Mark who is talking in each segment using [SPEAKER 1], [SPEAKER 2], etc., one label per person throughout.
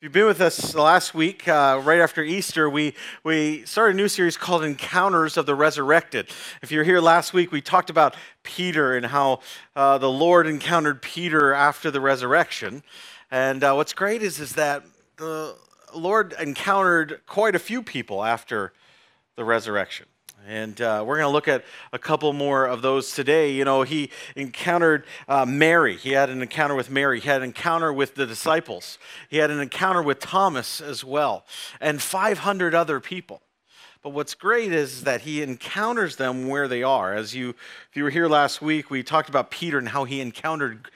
[SPEAKER 1] If you've been with us last week, uh, right after Easter, we, we started a new series called Encounters of the Resurrected. If you were here last week, we talked about Peter and how uh, the Lord encountered Peter after the resurrection. And uh, what's great is, is that the Lord encountered quite a few people after the resurrection. And uh, we're going to look at a couple more of those today. You know, he encountered uh, Mary. He had an encounter with Mary. He had an encounter with the disciples. He had an encounter with Thomas as well, and 500 other people. But what's great is that he encounters them where they are. As you, if you were here last week, we talked about Peter and how he encountered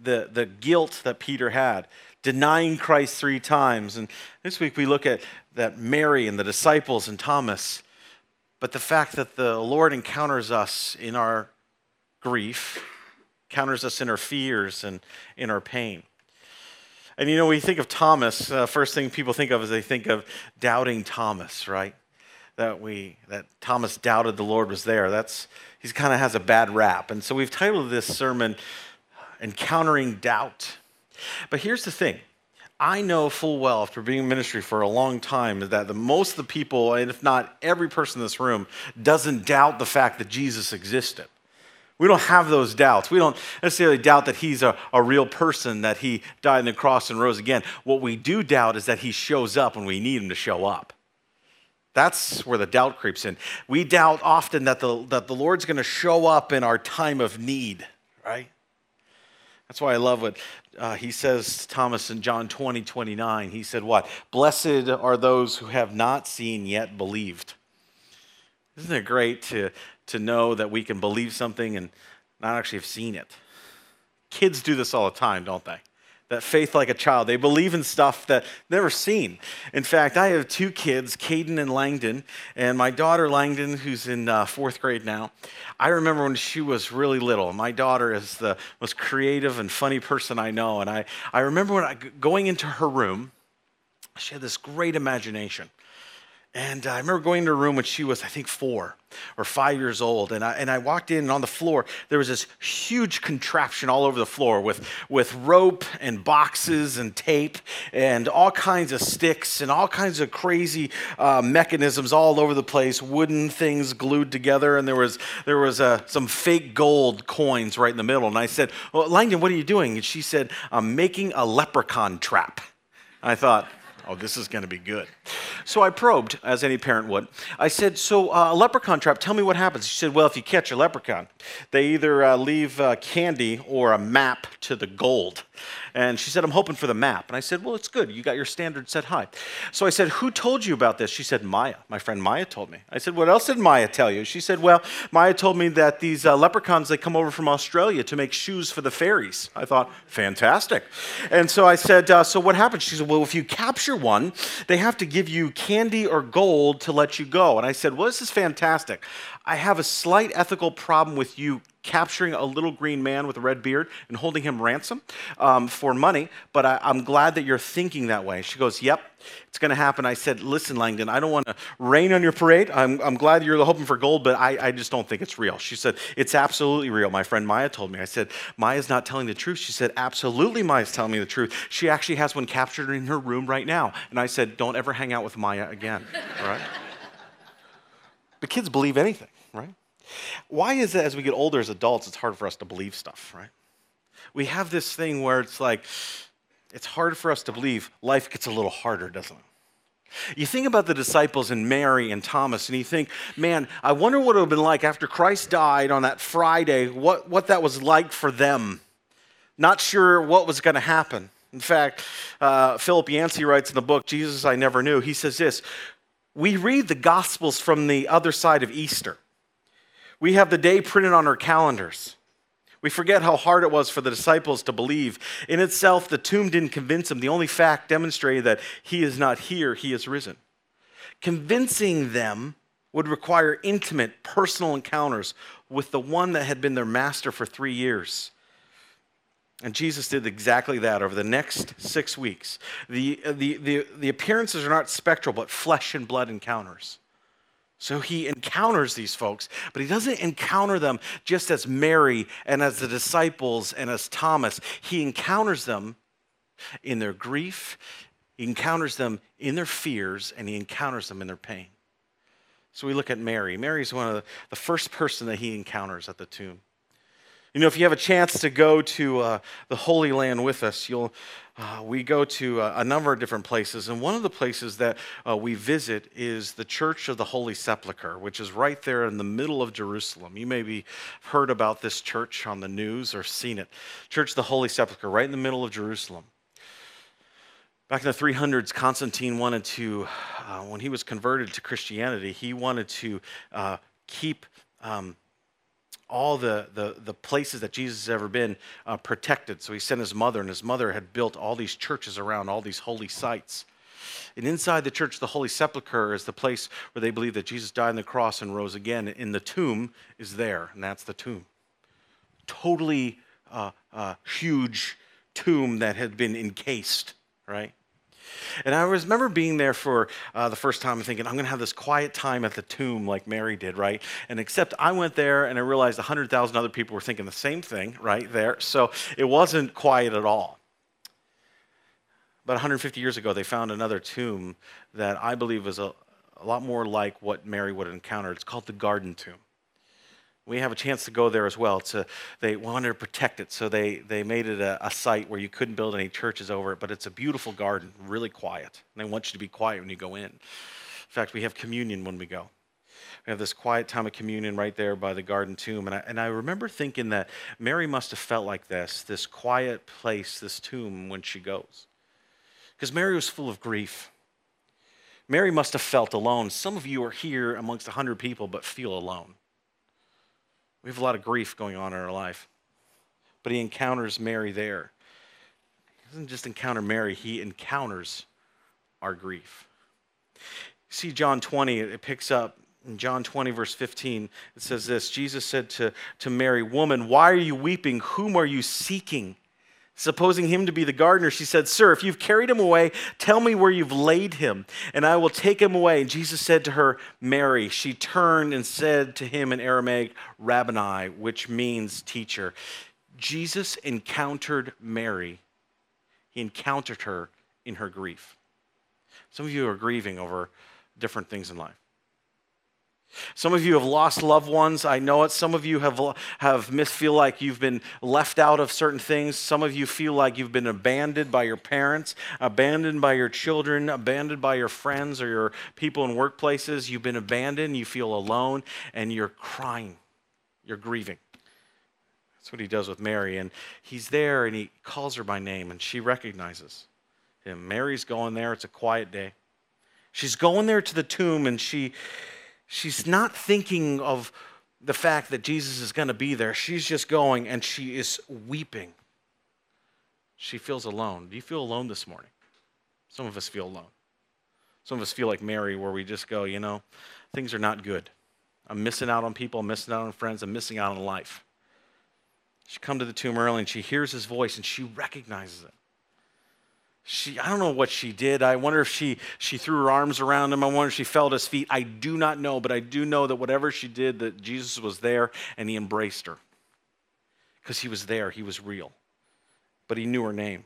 [SPEAKER 1] the, the guilt that Peter had, denying Christ three times. And this week we look at that Mary and the disciples and Thomas but the fact that the Lord encounters us in our grief, encounters us in our fears and in our pain. And you know, when you think of Thomas, uh, first thing people think of is they think of doubting Thomas, right? That we that Thomas doubted the Lord was there. That's he kind of has a bad rap. And so we've titled this sermon Encountering Doubt. But here's the thing. I know full well after being in ministry for a long time that the most of the people, and if not every person in this room, doesn't doubt the fact that Jesus existed. We don't have those doubts. We don't necessarily doubt that he's a, a real person, that he died on the cross and rose again. What we do doubt is that he shows up when we need him to show up. That's where the doubt creeps in. We doubt often that the, that the Lord's going to show up in our time of need, right? That's why I love what uh, he says Thomas in John 20, 29. He said, What? Blessed are those who have not seen yet believed. Isn't it great to, to know that we can believe something and not actually have seen it? Kids do this all the time, don't they? That faith like a child. They believe in stuff that never seen. In fact, I have two kids, Caden and Langdon, and my daughter Langdon, who's in uh, fourth grade now. I remember when she was really little. My daughter is the most creative and funny person I know, and I, I remember when I going into her room, she had this great imagination. And I remember going to her room when she was, I think, four or five years old. And I, and I walked in, and on the floor, there was this huge contraption all over the floor with, with rope and boxes and tape and all kinds of sticks and all kinds of crazy uh, mechanisms all over the place, wooden things glued together. And there was, there was uh, some fake gold coins right in the middle. And I said, Well, Langdon, what are you doing? And she said, I'm making a leprechaun trap. I thought, oh, this is going to be good. So I probed, as any parent would. I said, so uh, a leprechaun trap, tell me what happens. She said, well, if you catch a leprechaun, they either uh, leave uh, candy or a map to the gold. And she said, I'm hoping for the map. And I said, Well, it's good. You got your standards set high. So I said, Who told you about this? She said, Maya. My friend Maya told me. I said, What else did Maya tell you? She said, Well, Maya told me that these uh, leprechauns, they come over from Australia to make shoes for the fairies. I thought, Fantastic. And so I said, uh, So what happens? She said, Well, if you capture one, they have to give you candy or gold to let you go. And I said, Well, this is fantastic. I have a slight ethical problem with you capturing a little green man with a red beard and holding him ransom um, for money, but I, am glad that you're thinking that way. She goes, Yep, it's going to happen. I said, Listen, Langdon, I don't want to rain on your parade. I'm, I'm glad you're hoping for gold, but I, I just don't think it's real. She said, It's absolutely real. My friend Maya told me. I said, Maya's not telling the truth. She said, Absolutely, Maya's telling me the truth. She actually has one captured in her room right now. And I said, Don't ever hang out with Maya again. All right? the kids believe anything, right? Why is it as we get older as adults, it's hard for us to believe stuff, right? We have this thing where it's like, it's hard for us to believe. Life gets a little harder, doesn't it? You think about the disciples and Mary and Thomas, and you think, man, I wonder what it would have been like after Christ died on that Friday, what, what that was like for them. Not sure what was going to happen. In fact, uh, Philip Yancey writes in the book, Jesus I Never Knew, he says this We read the Gospels from the other side of Easter. We have the day printed on our calendars. We forget how hard it was for the disciples to believe. In itself, the tomb didn't convince them. The only fact demonstrated that he is not here, he is risen. Convincing them would require intimate, personal encounters with the one that had been their master for three years. And Jesus did exactly that over the next six weeks. The, uh, the, the, the appearances are not spectral, but flesh and blood encounters. So he encounters these folks, but he doesn't encounter them just as Mary and as the disciples and as Thomas. He encounters them in their grief, He encounters them in their fears and he encounters them in their pain. So we look at Mary. Mary is one of the, the first person that he encounters at the tomb. You know, if you have a chance to go to uh, the Holy Land with us, you'll, uh, we go to a, a, number of different places. And one of the places that uh, we visit is the Church of the Holy Sepulchre, which is right there in the middle of Jerusalem. You may be heard about this church on the news or seen it. Church of the Holy Sepulchre, right in the middle of Jerusalem. Back in the 300s, Constantine wanted to, uh, when he was converted to Christianity, he wanted to uh, keep. Um, all the, the, the, places that Jesus has ever been uh, protected. So he sent his mother, and his mother had built all these churches around all these holy sites. And inside the church, the Holy Sepulchre is the place where they believe that Jesus died on the cross and rose again. In the tomb is there, and that's the tomb. Totally uh, uh, huge tomb that had been encased, right? And I remember being there for uh, the first time and thinking, I'm going to have this quiet time at the tomb like Mary did, right? And except I went there and I realized 100,000 other people were thinking the same thing right there. So it wasn't quiet at all. But 150 years ago, they found another tomb that I believe was a, a lot more like what Mary would have encountered. It's called the Garden Tomb we have a chance to go there as well. They wanted to protect it, so they, they made it a, a, site where you couldn't build any churches over it, but it's a beautiful garden, really quiet. And they want you to be quiet when you go in. In fact, we have communion when we go. We have this quiet time of communion right there by the garden tomb. And I, and I remember thinking that Mary must have felt like this, this quiet place, this tomb, when she goes. Because Mary was full of grief. Mary must have felt alone. Some of you are here amongst 100 people but feel alone. We have a lot of grief going on in our life. But he encounters Mary there. He doesn't just encounter Mary, he encounters our grief. See John 20, it picks up in John 20, verse 15. It says this Jesus said to, to Mary, Woman, why are you weeping? Whom are you seeking? Supposing him to be the gardener, she said, Sir, if you've carried him away, tell me where you've laid him, and I will take him away. And Jesus said to her, Mary. She turned and said to him in Aramaic, Rabboni, which means teacher. Jesus encountered Mary, he encountered her in her grief. Some of you are grieving over different things in life. Some of you have lost loved ones. I know it. Some of you have, have miss, feel like you've been left out of certain things. Some of you feel like you've been abandoned by your parents, abandoned by your children, abandoned by your friends or your people in workplaces. You've been abandoned. You feel alone and you're crying. You're grieving. That's what he does with Mary. And he's there and he calls her by name and she recognizes him. Mary's going there. It's a quiet day. She's going there to the tomb and she she's not thinking of the fact that Jesus is going to be there. She's just going and she is weeping. She feels alone. Do you feel alone this morning? Some of us feel alone. Some of us feel like Mary, where we just go, you know, things are not good. I'm missing out on people, I'm missing out on friends, I'm missing out on life. She come to the tomb early and she hears his voice and she recognizes it she i don't know what she did. I wonder if she she threw her arms around him. I wonder if she fell at his feet. I do not know but i do know that whatever she did that jesus was there and he embraced her. Because he was there. He was real. But he knew her name.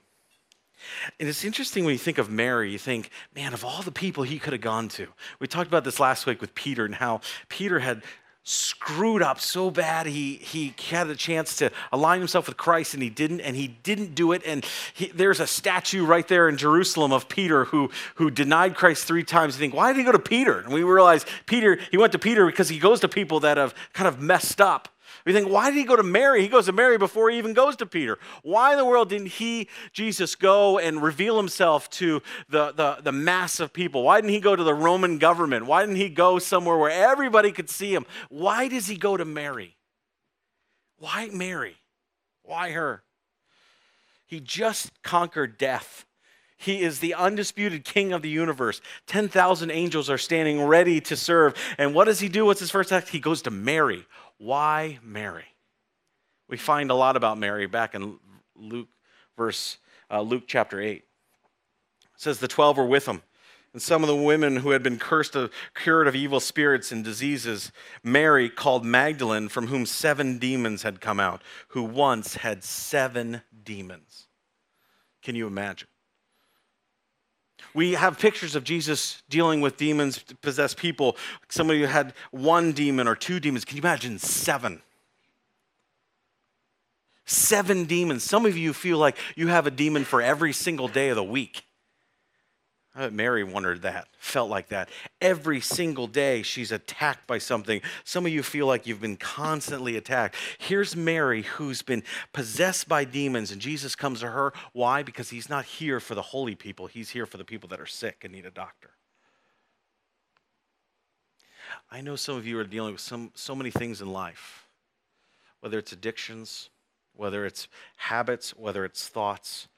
[SPEAKER 1] And it's interesting when you think of Mary, you think, man, of all the people he could have gone to. We talked about this last week with Peter and how Peter had screwed up so bad he, he had a chance to align himself with christ and he didn't and he didn't do it. And he, there's a statue right there in jerusalem of peter who, who denied christ three times. You think why did he go to peter? And we realize peter he went to peter because he goes to people that have kind of messed up we think, why did he go to Mary? He goes to Mary before he even goes to Peter. Why in the world didn't he, Jesus, go and reveal himself to the, the, the mass of people? Why didn't he go to the Roman government? Why didn't he go somewhere where everybody could see him? Why does he go to Mary? Why Mary? Why her? He just conquered death. He is the undisputed king of the universe. 10,000 angels are standing ready to serve. And what does he do? What's his first act? He goes to Mary. Why Mary? We find a lot about Mary back in Luke verse uh, Luke chapter 8. It says the 12 were with him. And some of the women who had been cursed of, cured of evil spirits and diseases, Mary called Magdalene, from whom seven demons had come out, who once had seven demons. Can you imagine? We have pictures of Jesus dealing with demons possessed people. Somebody who had one demon or two demons. Can you imagine seven? Seven demons. Some of you feel like you have a demon for every single day of the week. Uh, Mary wondered that, felt like that. Every single day she's attacked by something. Some of you feel like you've been constantly attacked. Here's Mary who's been possessed by demons, and Jesus comes to her. Why? Because he's not here for the holy people, he's here for the people that are sick and need a doctor. I know some of you are dealing with some, so many things in life, whether it's addictions, whether it's habits, whether it's thoughts,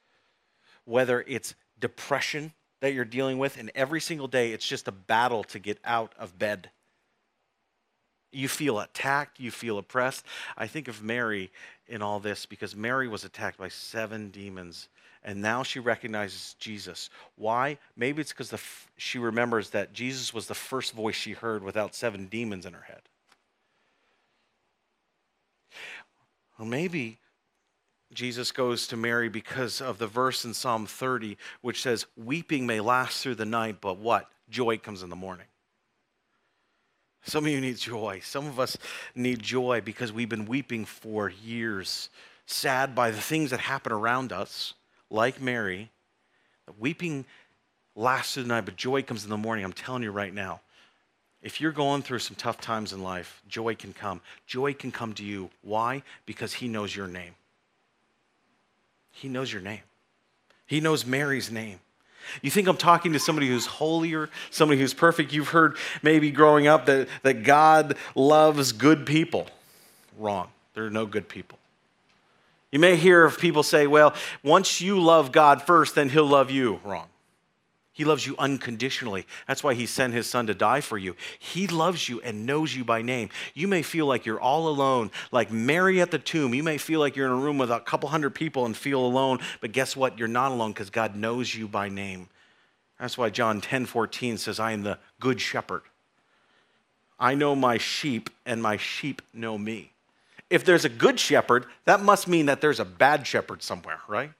[SPEAKER 1] whether it's depression that you're dealing with, and every single day it's just a battle to get out of bed. You feel attacked, you feel oppressed. I think of Mary in all this because Mary was attacked by seven demons, and now she recognizes Jesus. Why? Maybe it's because f- she remembers that Jesus was the first voice she heard without seven demons in her head. Or maybe Jesus goes to Mary because of the verse in Psalm 30, which says, Weeping may last through the night, but what? Joy comes in the morning. Some of you need joy. Some of us need joy because we've been weeping for years, sad by the things that happen around us, like Mary. Weeping lasts through the night, but joy comes in the morning. I'm telling you right now. If you're going through some tough times in life, joy can come. Joy can come to you. Why? Because He knows your name. He knows your name. He knows Mary's name. You think I'm talking to somebody who's holier, somebody who's perfect. You've heard maybe growing up that, that God loves good people. Wrong. There are no good people. You may hear of people say, well, once you love God first, then he'll love you. Wrong. He loves you unconditionally. That's why he sent his son to die for you. He loves you and knows you by name. You may feel like you're all alone, like Mary at the tomb. You may feel like you're in a room with a couple hundred people and feel alone, but guess what? You're not alone because God knows you by name. That's why John 10 14 says, I am the good shepherd. I know my sheep, and my sheep know me. If there's a good shepherd, that must mean that there's a bad shepherd somewhere, right?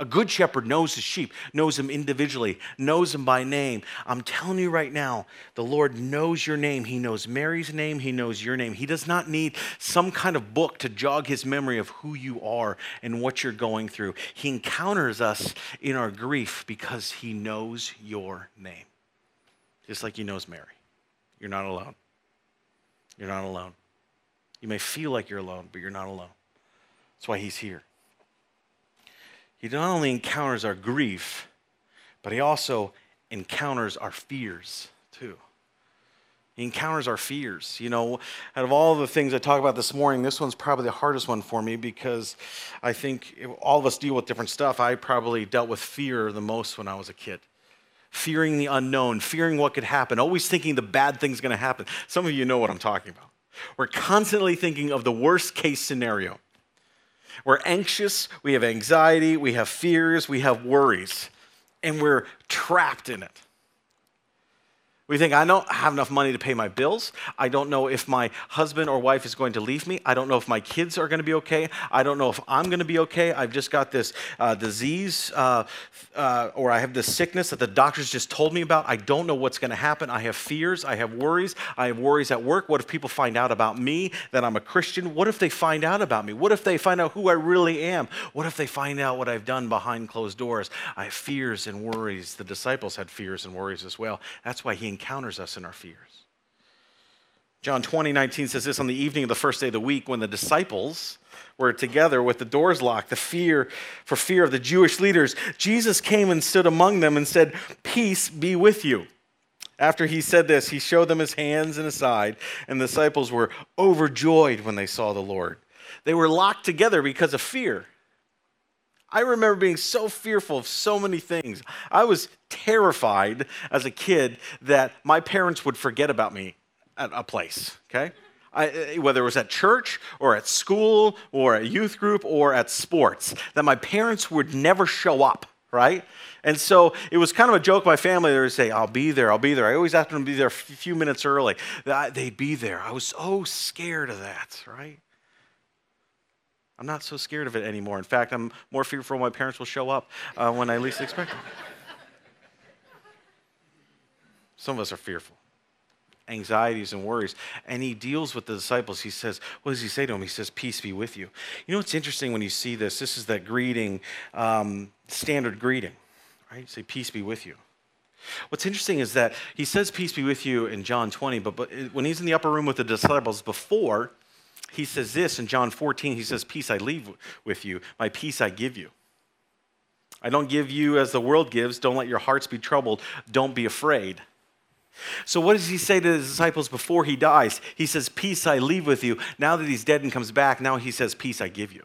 [SPEAKER 1] A good shepherd knows his sheep, knows them individually, knows them by name. I'm telling you right now, the Lord knows your name. He knows Mary's name, He knows your name. He does not need some kind of book to jog his memory of who you are and what you're going through. He encounters us in our grief because He knows your name, just like He knows Mary. You're not alone. You're not alone. You may feel like you're alone, but you're not alone. That's why He's here. He not only encounters our grief, but he also encounters our fears too. He encounters our fears. You know, out of all the things I talk about this morning, this one's probably the hardest one for me because I think all of us deal with different stuff. I probably dealt with fear the most when I was a kid. Fearing the unknown, fearing what could happen, always thinking the bad thing's to happen. Some of you know what I'm talking about. We're constantly thinking of the worst case scenario. We're anxious, we have anxiety, we have fears, we have worries, and we're trapped in it. We think, I don't have enough money to pay my bills. I don't know if my husband or wife is going to leave me. I don't know if my kids are going to be okay. I don't know if I'm going to be okay. I've just got this uh, disease uh, uh, or I have this sickness that the doctors just told me about. I don't know what's going to happen. I have fears. I have worries. I have worries at work. What if people find out about me that I'm a Christian? What if they find out about me? What if they find out who I really am? What if they find out what I've done behind closed doors? I have fears and worries. The disciples had fears and worries as well. That's why he encounters us in our fears. John 20, 19 says this on the evening of the first day of the week when the disciples were together with the doors locked, the fear for fear of the Jewish leaders, Jesus came and stood among them and said, Peace be with you. After he said this, he showed them his hands and his side, and the disciples were overjoyed when they saw the Lord. They were locked together because of fear. I remember being so fearful of so many things. I was terrified as a kid that my parents would forget about me at a place, okay? I, eh, whether it was at church or at school or at youth group or at sports, that my parents would never show up, right? And so it was kind of a joke my family. They would say, I'll be there, I'll be there. I always asked them to be there a few minutes early. They'd be there. I was so scared of that, right? I'm not so scared of it anymore. In fact, I'm more fearful my parents will show up uh, when I least expect it. Some of us are fearful, anxieties and worries. And he deals with the disciples. He says, What does he say to them? He says, Peace be with you. You know what's interesting when you see this? This is that greeting, um, standard greeting, right? Say, Peace be with you. What's interesting is that he says, Peace be with you in John 20, but, but when he's in the upper room with the disciples before, he says this in John 14. He says, Peace I leave with you, my peace I give you. I don't give you as the world gives. Don't let your hearts be troubled. Don't be afraid. So, what does he say to his disciples before he dies? He says, Peace I leave with you. Now that he's dead and comes back, now he says, Peace I give you.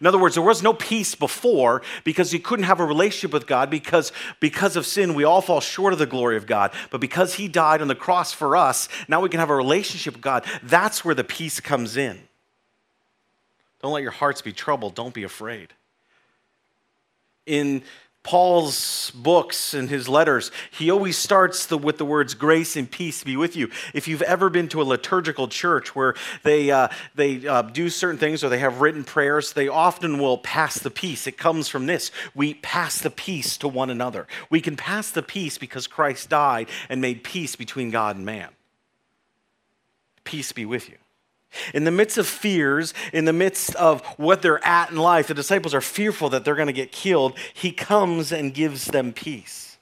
[SPEAKER 1] In other words, there was no peace before because you couldn't have a relationship with God because, because of sin, we all fall short of the glory of God. But because He died on the cross for us, now we can have a relationship with God. That's where the peace comes in. Don't let your hearts be troubled. Don't be afraid. In Paul's books and his letters, he always starts the, with the words grace and peace be with you. If you've ever been to a liturgical church where they, uh, they uh, do certain things or they have written prayers, they often will pass the peace. It comes from this. We pass the peace to one another. We can pass the peace because Christ died and made peace between God and man. Peace be with you. In the midst of fears, in the midst of what they're at in life, the disciples are fearful that they're going to get killed. He comes and gives them peace.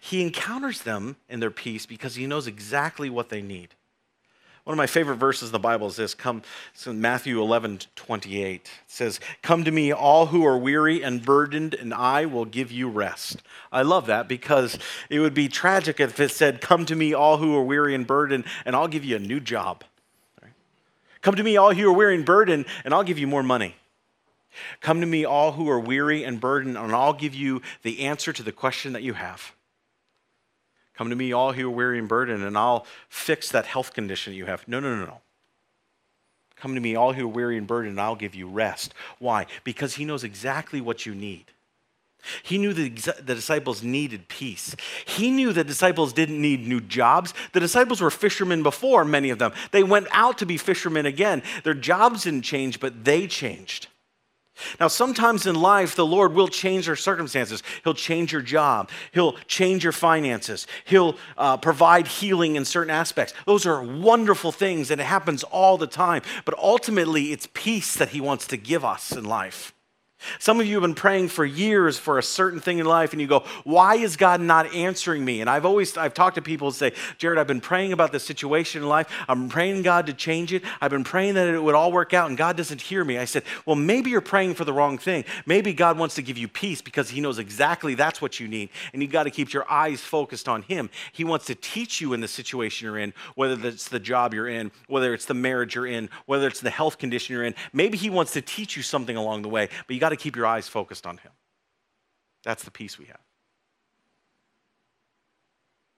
[SPEAKER 1] He encounters them in their peace because he knows exactly what they need. One of my favorite verses in the Bible is this. Come, in Matthew 11, 28. It says, Come to me, all who are weary and burdened, and I will give you rest. I love that because it would be tragic if it said, Come to me, all who are weary and burdened, and I'll give you a new job. Come to me, all who are weary and burdened, and I'll give you more money. Come to me, all who are weary and burdened, and I'll give you the answer to the question that you have. Come to me, all who are weary and burdened, and I'll fix that health condition you have. No, no, no, no. Come to me, all who are weary and burdened, and I'll give you rest. Why? Because He knows exactly what you need. He knew the, the disciples needed peace. He knew the disciples didn't need new jobs. The disciples were fishermen before, many of them. They went out to be fishermen again. Their jobs didn't change, but they changed. Now, sometimes in life, the Lord will change our circumstances. He'll change your job. He'll change your finances. He'll uh, provide healing in certain aspects. Those are wonderful things, and it happens all the time. But ultimately, it's peace that He wants to give us in life. Some of you have been praying for years for a certain thing in life, and you go, Why is God not answering me? And I've always I've talked to people and say, Jared, I've been praying about this situation in life. I'm praying God to change it. I've been praying that it would all work out, and God doesn't hear me. I said, Well, maybe you're praying for the wrong thing. Maybe God wants to give you peace because He knows exactly that's what you need, and you got to keep your eyes focused on Him. He wants to teach you in the situation you're in, whether it's the job you're in, whether it's the marriage you're in, whether it's the health condition you're in. Maybe He wants to teach you something along the way, but you got to keep your eyes focused on Him. That's the peace we have.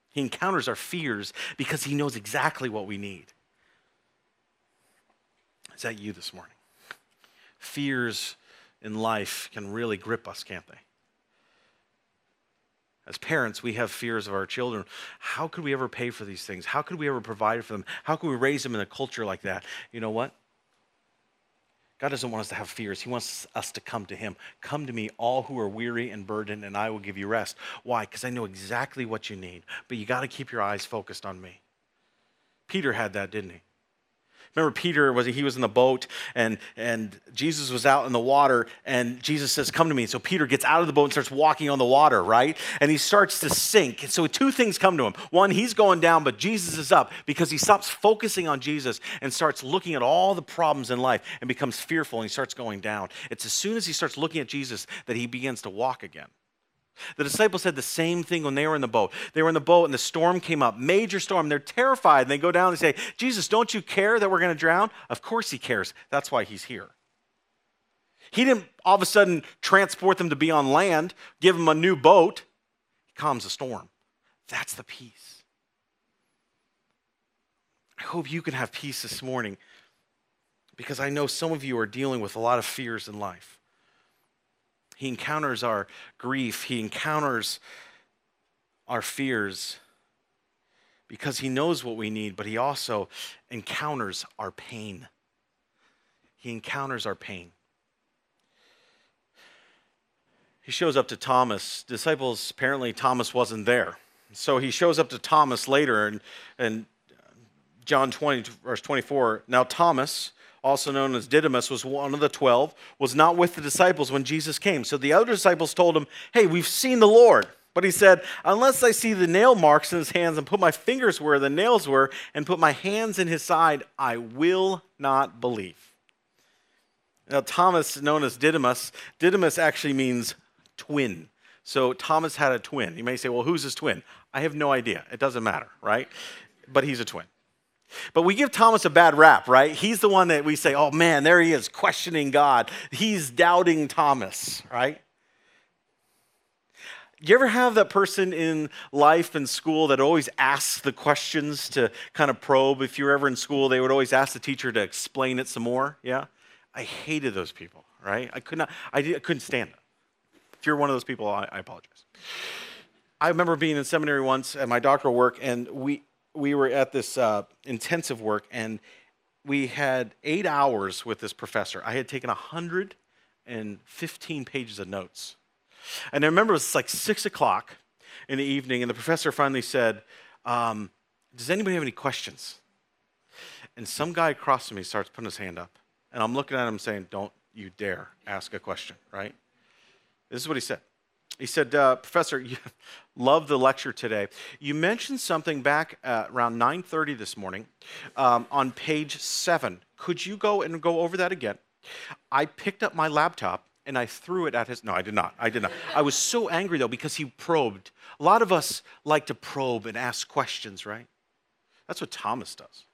[SPEAKER 1] He encounters our fears because He knows exactly what we need. Is that you this morning? Fears in life can really grip us, can't they? As parents, we have fears of our children. How could we ever pay for these things? How could we ever provide for them? How could we raise them in a culture like that? You know what? God doesn't want us to have fears. He wants us to come to Him. Come to me, all who are weary and burdened, and I will give you rest. Why? Because I know exactly what you need. But you got to keep your eyes focused on me. Peter had that, didn't he? Remember, Peter was he was in the boat and and Jesus was out in the water and Jesus says, "Come to me." So Peter gets out of the boat and starts walking on the water, right? And he starts to sink. And so two things come to him. One, he's going down, but Jesus is up because he stops focusing on Jesus and starts looking at all the problems in life and becomes fearful and he starts going down. It's as soon as he starts looking at Jesus that he begins to walk again. The disciples said the same thing when they were in the boat. They were in the boat and the storm came up, major storm. They're terrified. And they go down and they say, Jesus, don't you care that we're going to drown? Of course he cares. That's why he's here. He didn't all of a sudden transport them to be on land, give them a new boat. He calms the storm. That's the peace. I hope you can have peace this morning because I know some of you are dealing with a lot of fears in life. He encounters our grief. He encounters our fears because He knows what we need, but He also encounters our pain. He encounters our pain. he shows up to Thomas. Disciples, apparently, Thomas wasn't there. So he shows up to Thomas later, and, and John 20, verse 24. Now, Thomas, also known as Didymus, was one of the twelve, was not with the disciples when Jesus came. So the other disciples told him, Hey, we've seen the Lord. But he said, Unless I see the nail marks in his hands and put my fingers where the nails were and put my hands in his side, I will not believe. Now, Thomas, known as Didymus, Didymus actually means twin. So Thomas had a twin. You may say, Well, who's his twin? I have no idea. It doesn't matter, right? But he's a twin. But we give Thomas a bad rap, right? He's the one that we say, oh man, there he is questioning God. He's doubting Thomas, right? You ever have that person in life and school that always asks the questions to kind of probe? If you're ever in school, they would always ask the teacher to explain it some more. Yeah? I hated those people, right? I could not, I, I couldn't stand it. If you're one of those people, I, I apologize. I remember being in seminary once at my doctoral work, and we, we were at this uh, intensive work, and we had eight hours with this professor. I had taken 115 pages of notes. And I remember it was like six o'clock in the evening, and the professor finally said, um, Does anybody have any questions? And some guy across from me starts putting his hand up. And I'm looking at him saying, Don't you dare ask a question, right? This is what he said. He said, uh, Professor, you love the lecture today. You mentioned something back around 9.30 this morning um, on page 7. Could you go and go over that again? I picked up my laptop and I threw it at his. No, I did not. I did not. I was so angry though because he probed. A lot of us like to probe and ask questions, right? That's what Thomas does.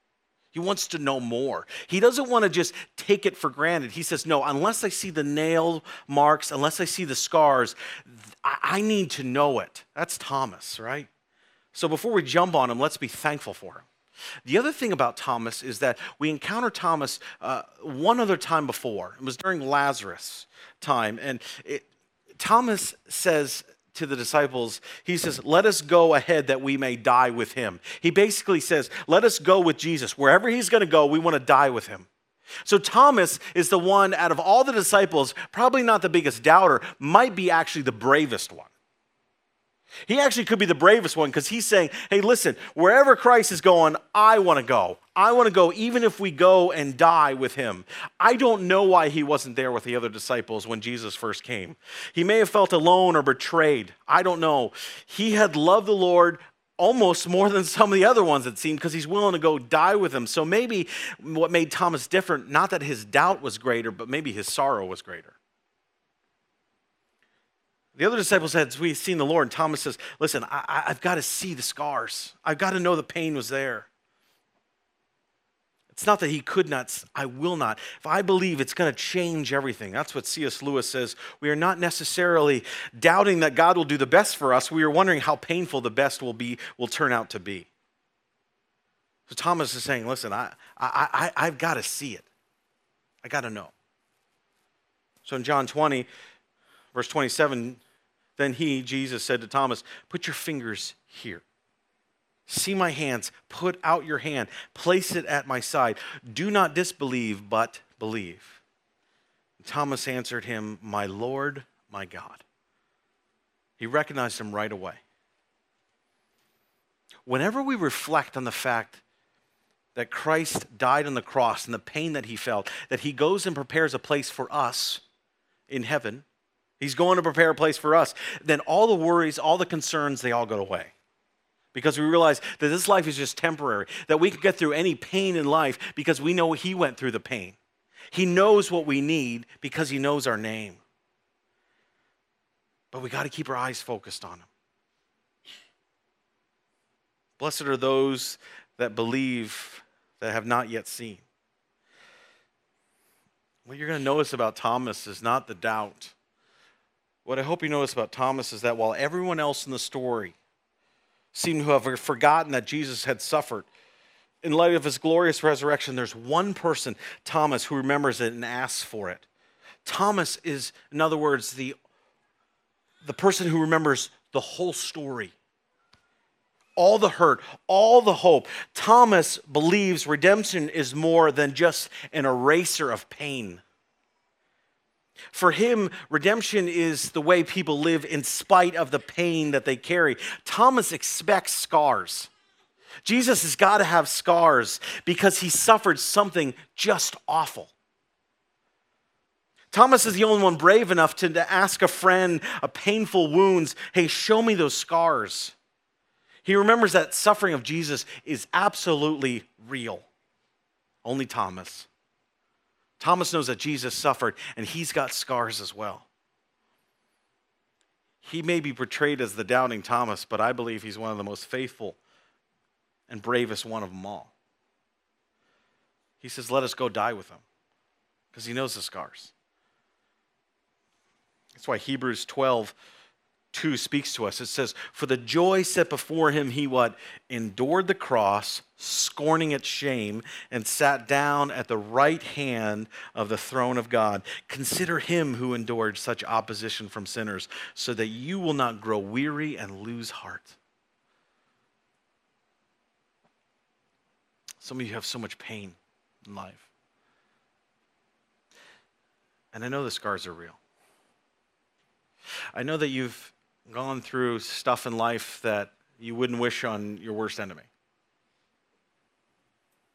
[SPEAKER 1] He wants to know more. He doesn't want to just take it for granted. He says, No, unless I see the nail marks, unless I see the scars, I need to know it. That's Thomas, right? So before we jump on him, let's be thankful for him. The other thing about Thomas is that we encounter Thomas uh, one other time before. It was during Lazarus' time. And it, Thomas says to the disciples, he says, Let us go ahead that we may die with him. He basically says, Let us go with Jesus. Wherever he's going to go, we want to die with him. So Thomas is the one out of all the disciples, probably not the biggest doubter, might be actually the bravest one. He actually could be the bravest one because he's saying, hey, listen, wherever Christ is going, I want to go. I want to go even if we go and die with him. I don't know why he wasn't there with the other disciples when Jesus first came. He may have felt alone or betrayed. I don't know. He had loved the Lord almost more than some of the other ones, it seemed, because he's willing to go die with him. So maybe what made Thomas different, not that his doubt was greater, but maybe his sorrow was greater. The other disciples said, We've seen the Lord. And Thomas says, Listen, I, have got to see the scars. I've got to know the pain was there. It's not that he could not, I will not. If I believe it's going to change everything. That's what C.S. Lewis says. We are not necessarily doubting that God will do the best for us. We are wondering how painful the best will be, will turn out to be. So Thomas is saying, listen, I, I, I, I've got to see it. I got to know. So in John 20, verse 27, then he, Jesus, said to Thomas, Put your fingers here. See my hands. Put out your hand. Place it at my side. Do not disbelieve, but believe. Thomas answered him, My Lord, my God. He recognized him right away. Whenever we reflect on the fact that Christ died on the cross and the pain that he felt, that he goes and prepares a place for us in heaven, He's going to prepare a place for us. Then all the worries, all the concerns, they all go away. Because we realize that this life is just temporary, that we can get through any pain in life because we know He went through the pain. He knows what we need because He knows our name. But we got to keep our eyes focused on Him. Blessed are those that believe that have not yet seen. What you're going to notice about Thomas is not the doubt what I hope you notice about Thomas is that while everyone else in the story seemed to have forgotten that Jesus had suffered, in light of his glorious resurrection, there's one person, Thomas, who remembers it and asks for it. Thomas is, in other words, the, the person who remembers the whole story. All the hurt, all the hope. Thomas believes redemption is more than just an eraser of pain. For him, redemption is the way people live in spite of the pain that they carry. Thomas expects scars. Jesus has got to have scars because he suffered something just awful. Thomas is the only one brave enough to ask a friend a painful wounds, hey, show me those scars. He remembers that suffering of Jesus is absolutely real. Only Thomas. Thomas knows that Jesus suffered and he's got scars as well. He may be portrayed as the doubting Thomas, but I believe he's one of the most faithful and bravest one of them all. He says, Let us go die with him because he knows the scars. That's why Hebrews 12, 2 speaks to us. It says, For the joy set before him, he what? Endured the cross, scorning its shame, and sat down at the right hand of the throne of God. Consider him who endured such opposition from sinners, so that you will not grow weary and lose heart. Some of you have so much pain in life. And I know the scars are real. I know that you've gone through stuff in life that you wouldn't wish on your worst enemy.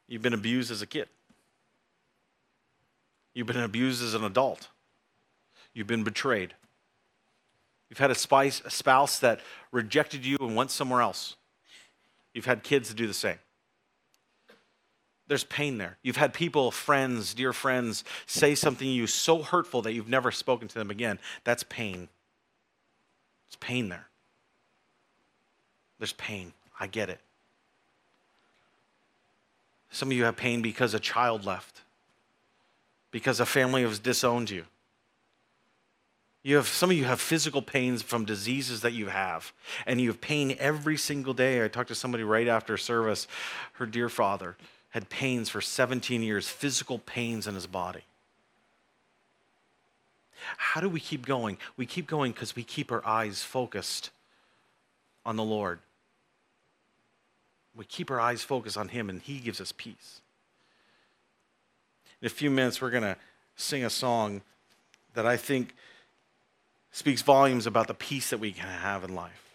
[SPEAKER 1] You've been abused as a kid. You've been abused as an adult. You've been betrayed. You've had a, spice, a spouse that rejected you and went somewhere else. You've had kids that do the same there's pain there. You've had people, friends, dear friends, say something to you so hurtful that you've never spoken to them again. That's pain. It's pain there. There's pain. I get it. Some of you have pain because a child left, because a family has disowned you. You have some of you have physical pains from diseases that you have, and you have pain every single day. I talked to somebody right after service, her dear father had pains for 17 years, physical pains in his body. How do we keep going? We keep going because we keep our eyes focused on the Lord. We keep our eyes focused on Him, and He gives us peace. In a few minutes, we're going to sing a song that I think speaks volumes about the peace that we can have in life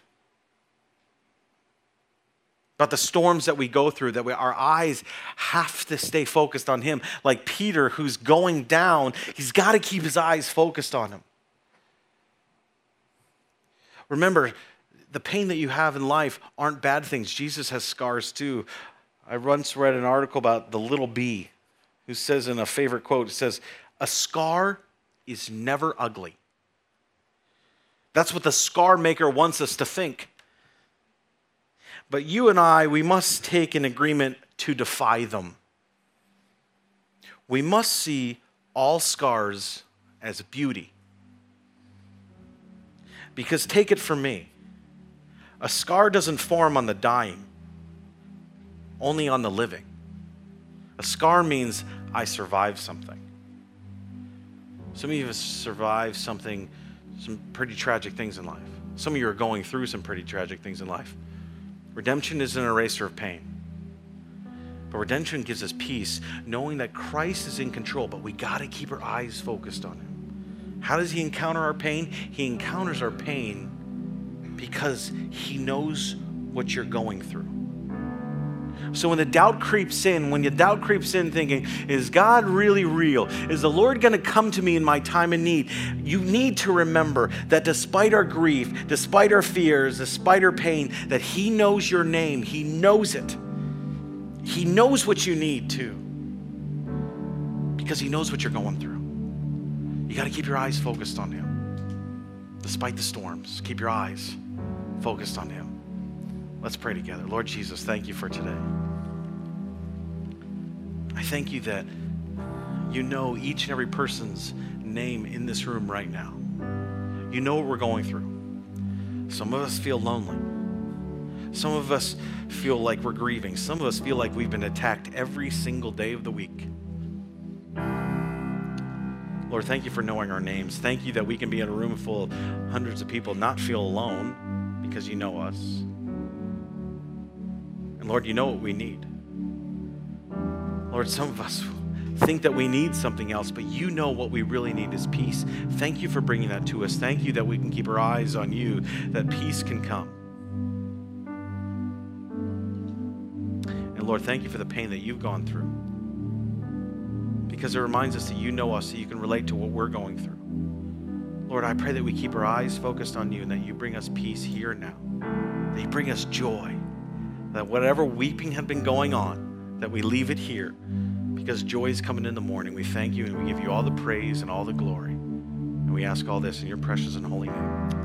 [SPEAKER 1] about the storms that we go through, that we, our eyes have to stay focused on Him. Like Peter, who's going down, he's got to keep his eyes focused on Him. Remember, the pain that you have in life aren't bad things. Jesus has scars too. I once read an article about the little bee who says in a favorite quote, it says, A scar is never ugly. That's what the scar maker wants us to think. But you and I, we must take an agreement to defy them. We must see all scars as beauty. Because take it from me, a scar doesn't form on the dying, only on the living. A scar means I survived something. Some of you have survived something, some pretty tragic things in life. Some of you are going through some pretty tragic things in life. Redemption is an eraser of pain. But redemption gives us peace, knowing that Christ is in control, but we got to keep our eyes focused on Him. How does He encounter our pain? He encounters our pain because He knows what you're going through. So when the doubt creeps in, when your doubt creeps in thinking, is God really real? Is the Lord going to come to me in my time of need? You need to remember that despite our grief, despite our fears, despite our pain, that He knows your name. He knows it. He knows what you need to because He knows what you're going through. You got to keep your eyes focused on Him. Despite the storms, keep your eyes focused on Him. Let's pray together. Lord Jesus, thank you for today. I thank you that you know each and every person's name in this room right now. You know what we're going through. Some of us feel lonely. Some of us feel like we're grieving. Some of us feel like we've been attacked every single day of the week. Lord, thank you for knowing our names. Thank you that we can be in a room full of hundreds of people, not feel alone because you know us. And Lord, you know what we need. Lord, some of us think that we need something else, but you know what we really need is peace. Thank you for bringing that to us. Thank you that we can keep our eyes on you, that peace can come. And Lord, thank you for the pain that you've gone through. Because it reminds us that you know us, so you can relate to what we're going through. Lord, I pray that we keep our eyes focused on you and that you bring us peace here and now. That you bring us joy. That whatever weeping had been going on, that we leave it here because joy is coming in the morning. We thank you and we give you all the praise and all the glory. And we ask all this in your precious and holy name.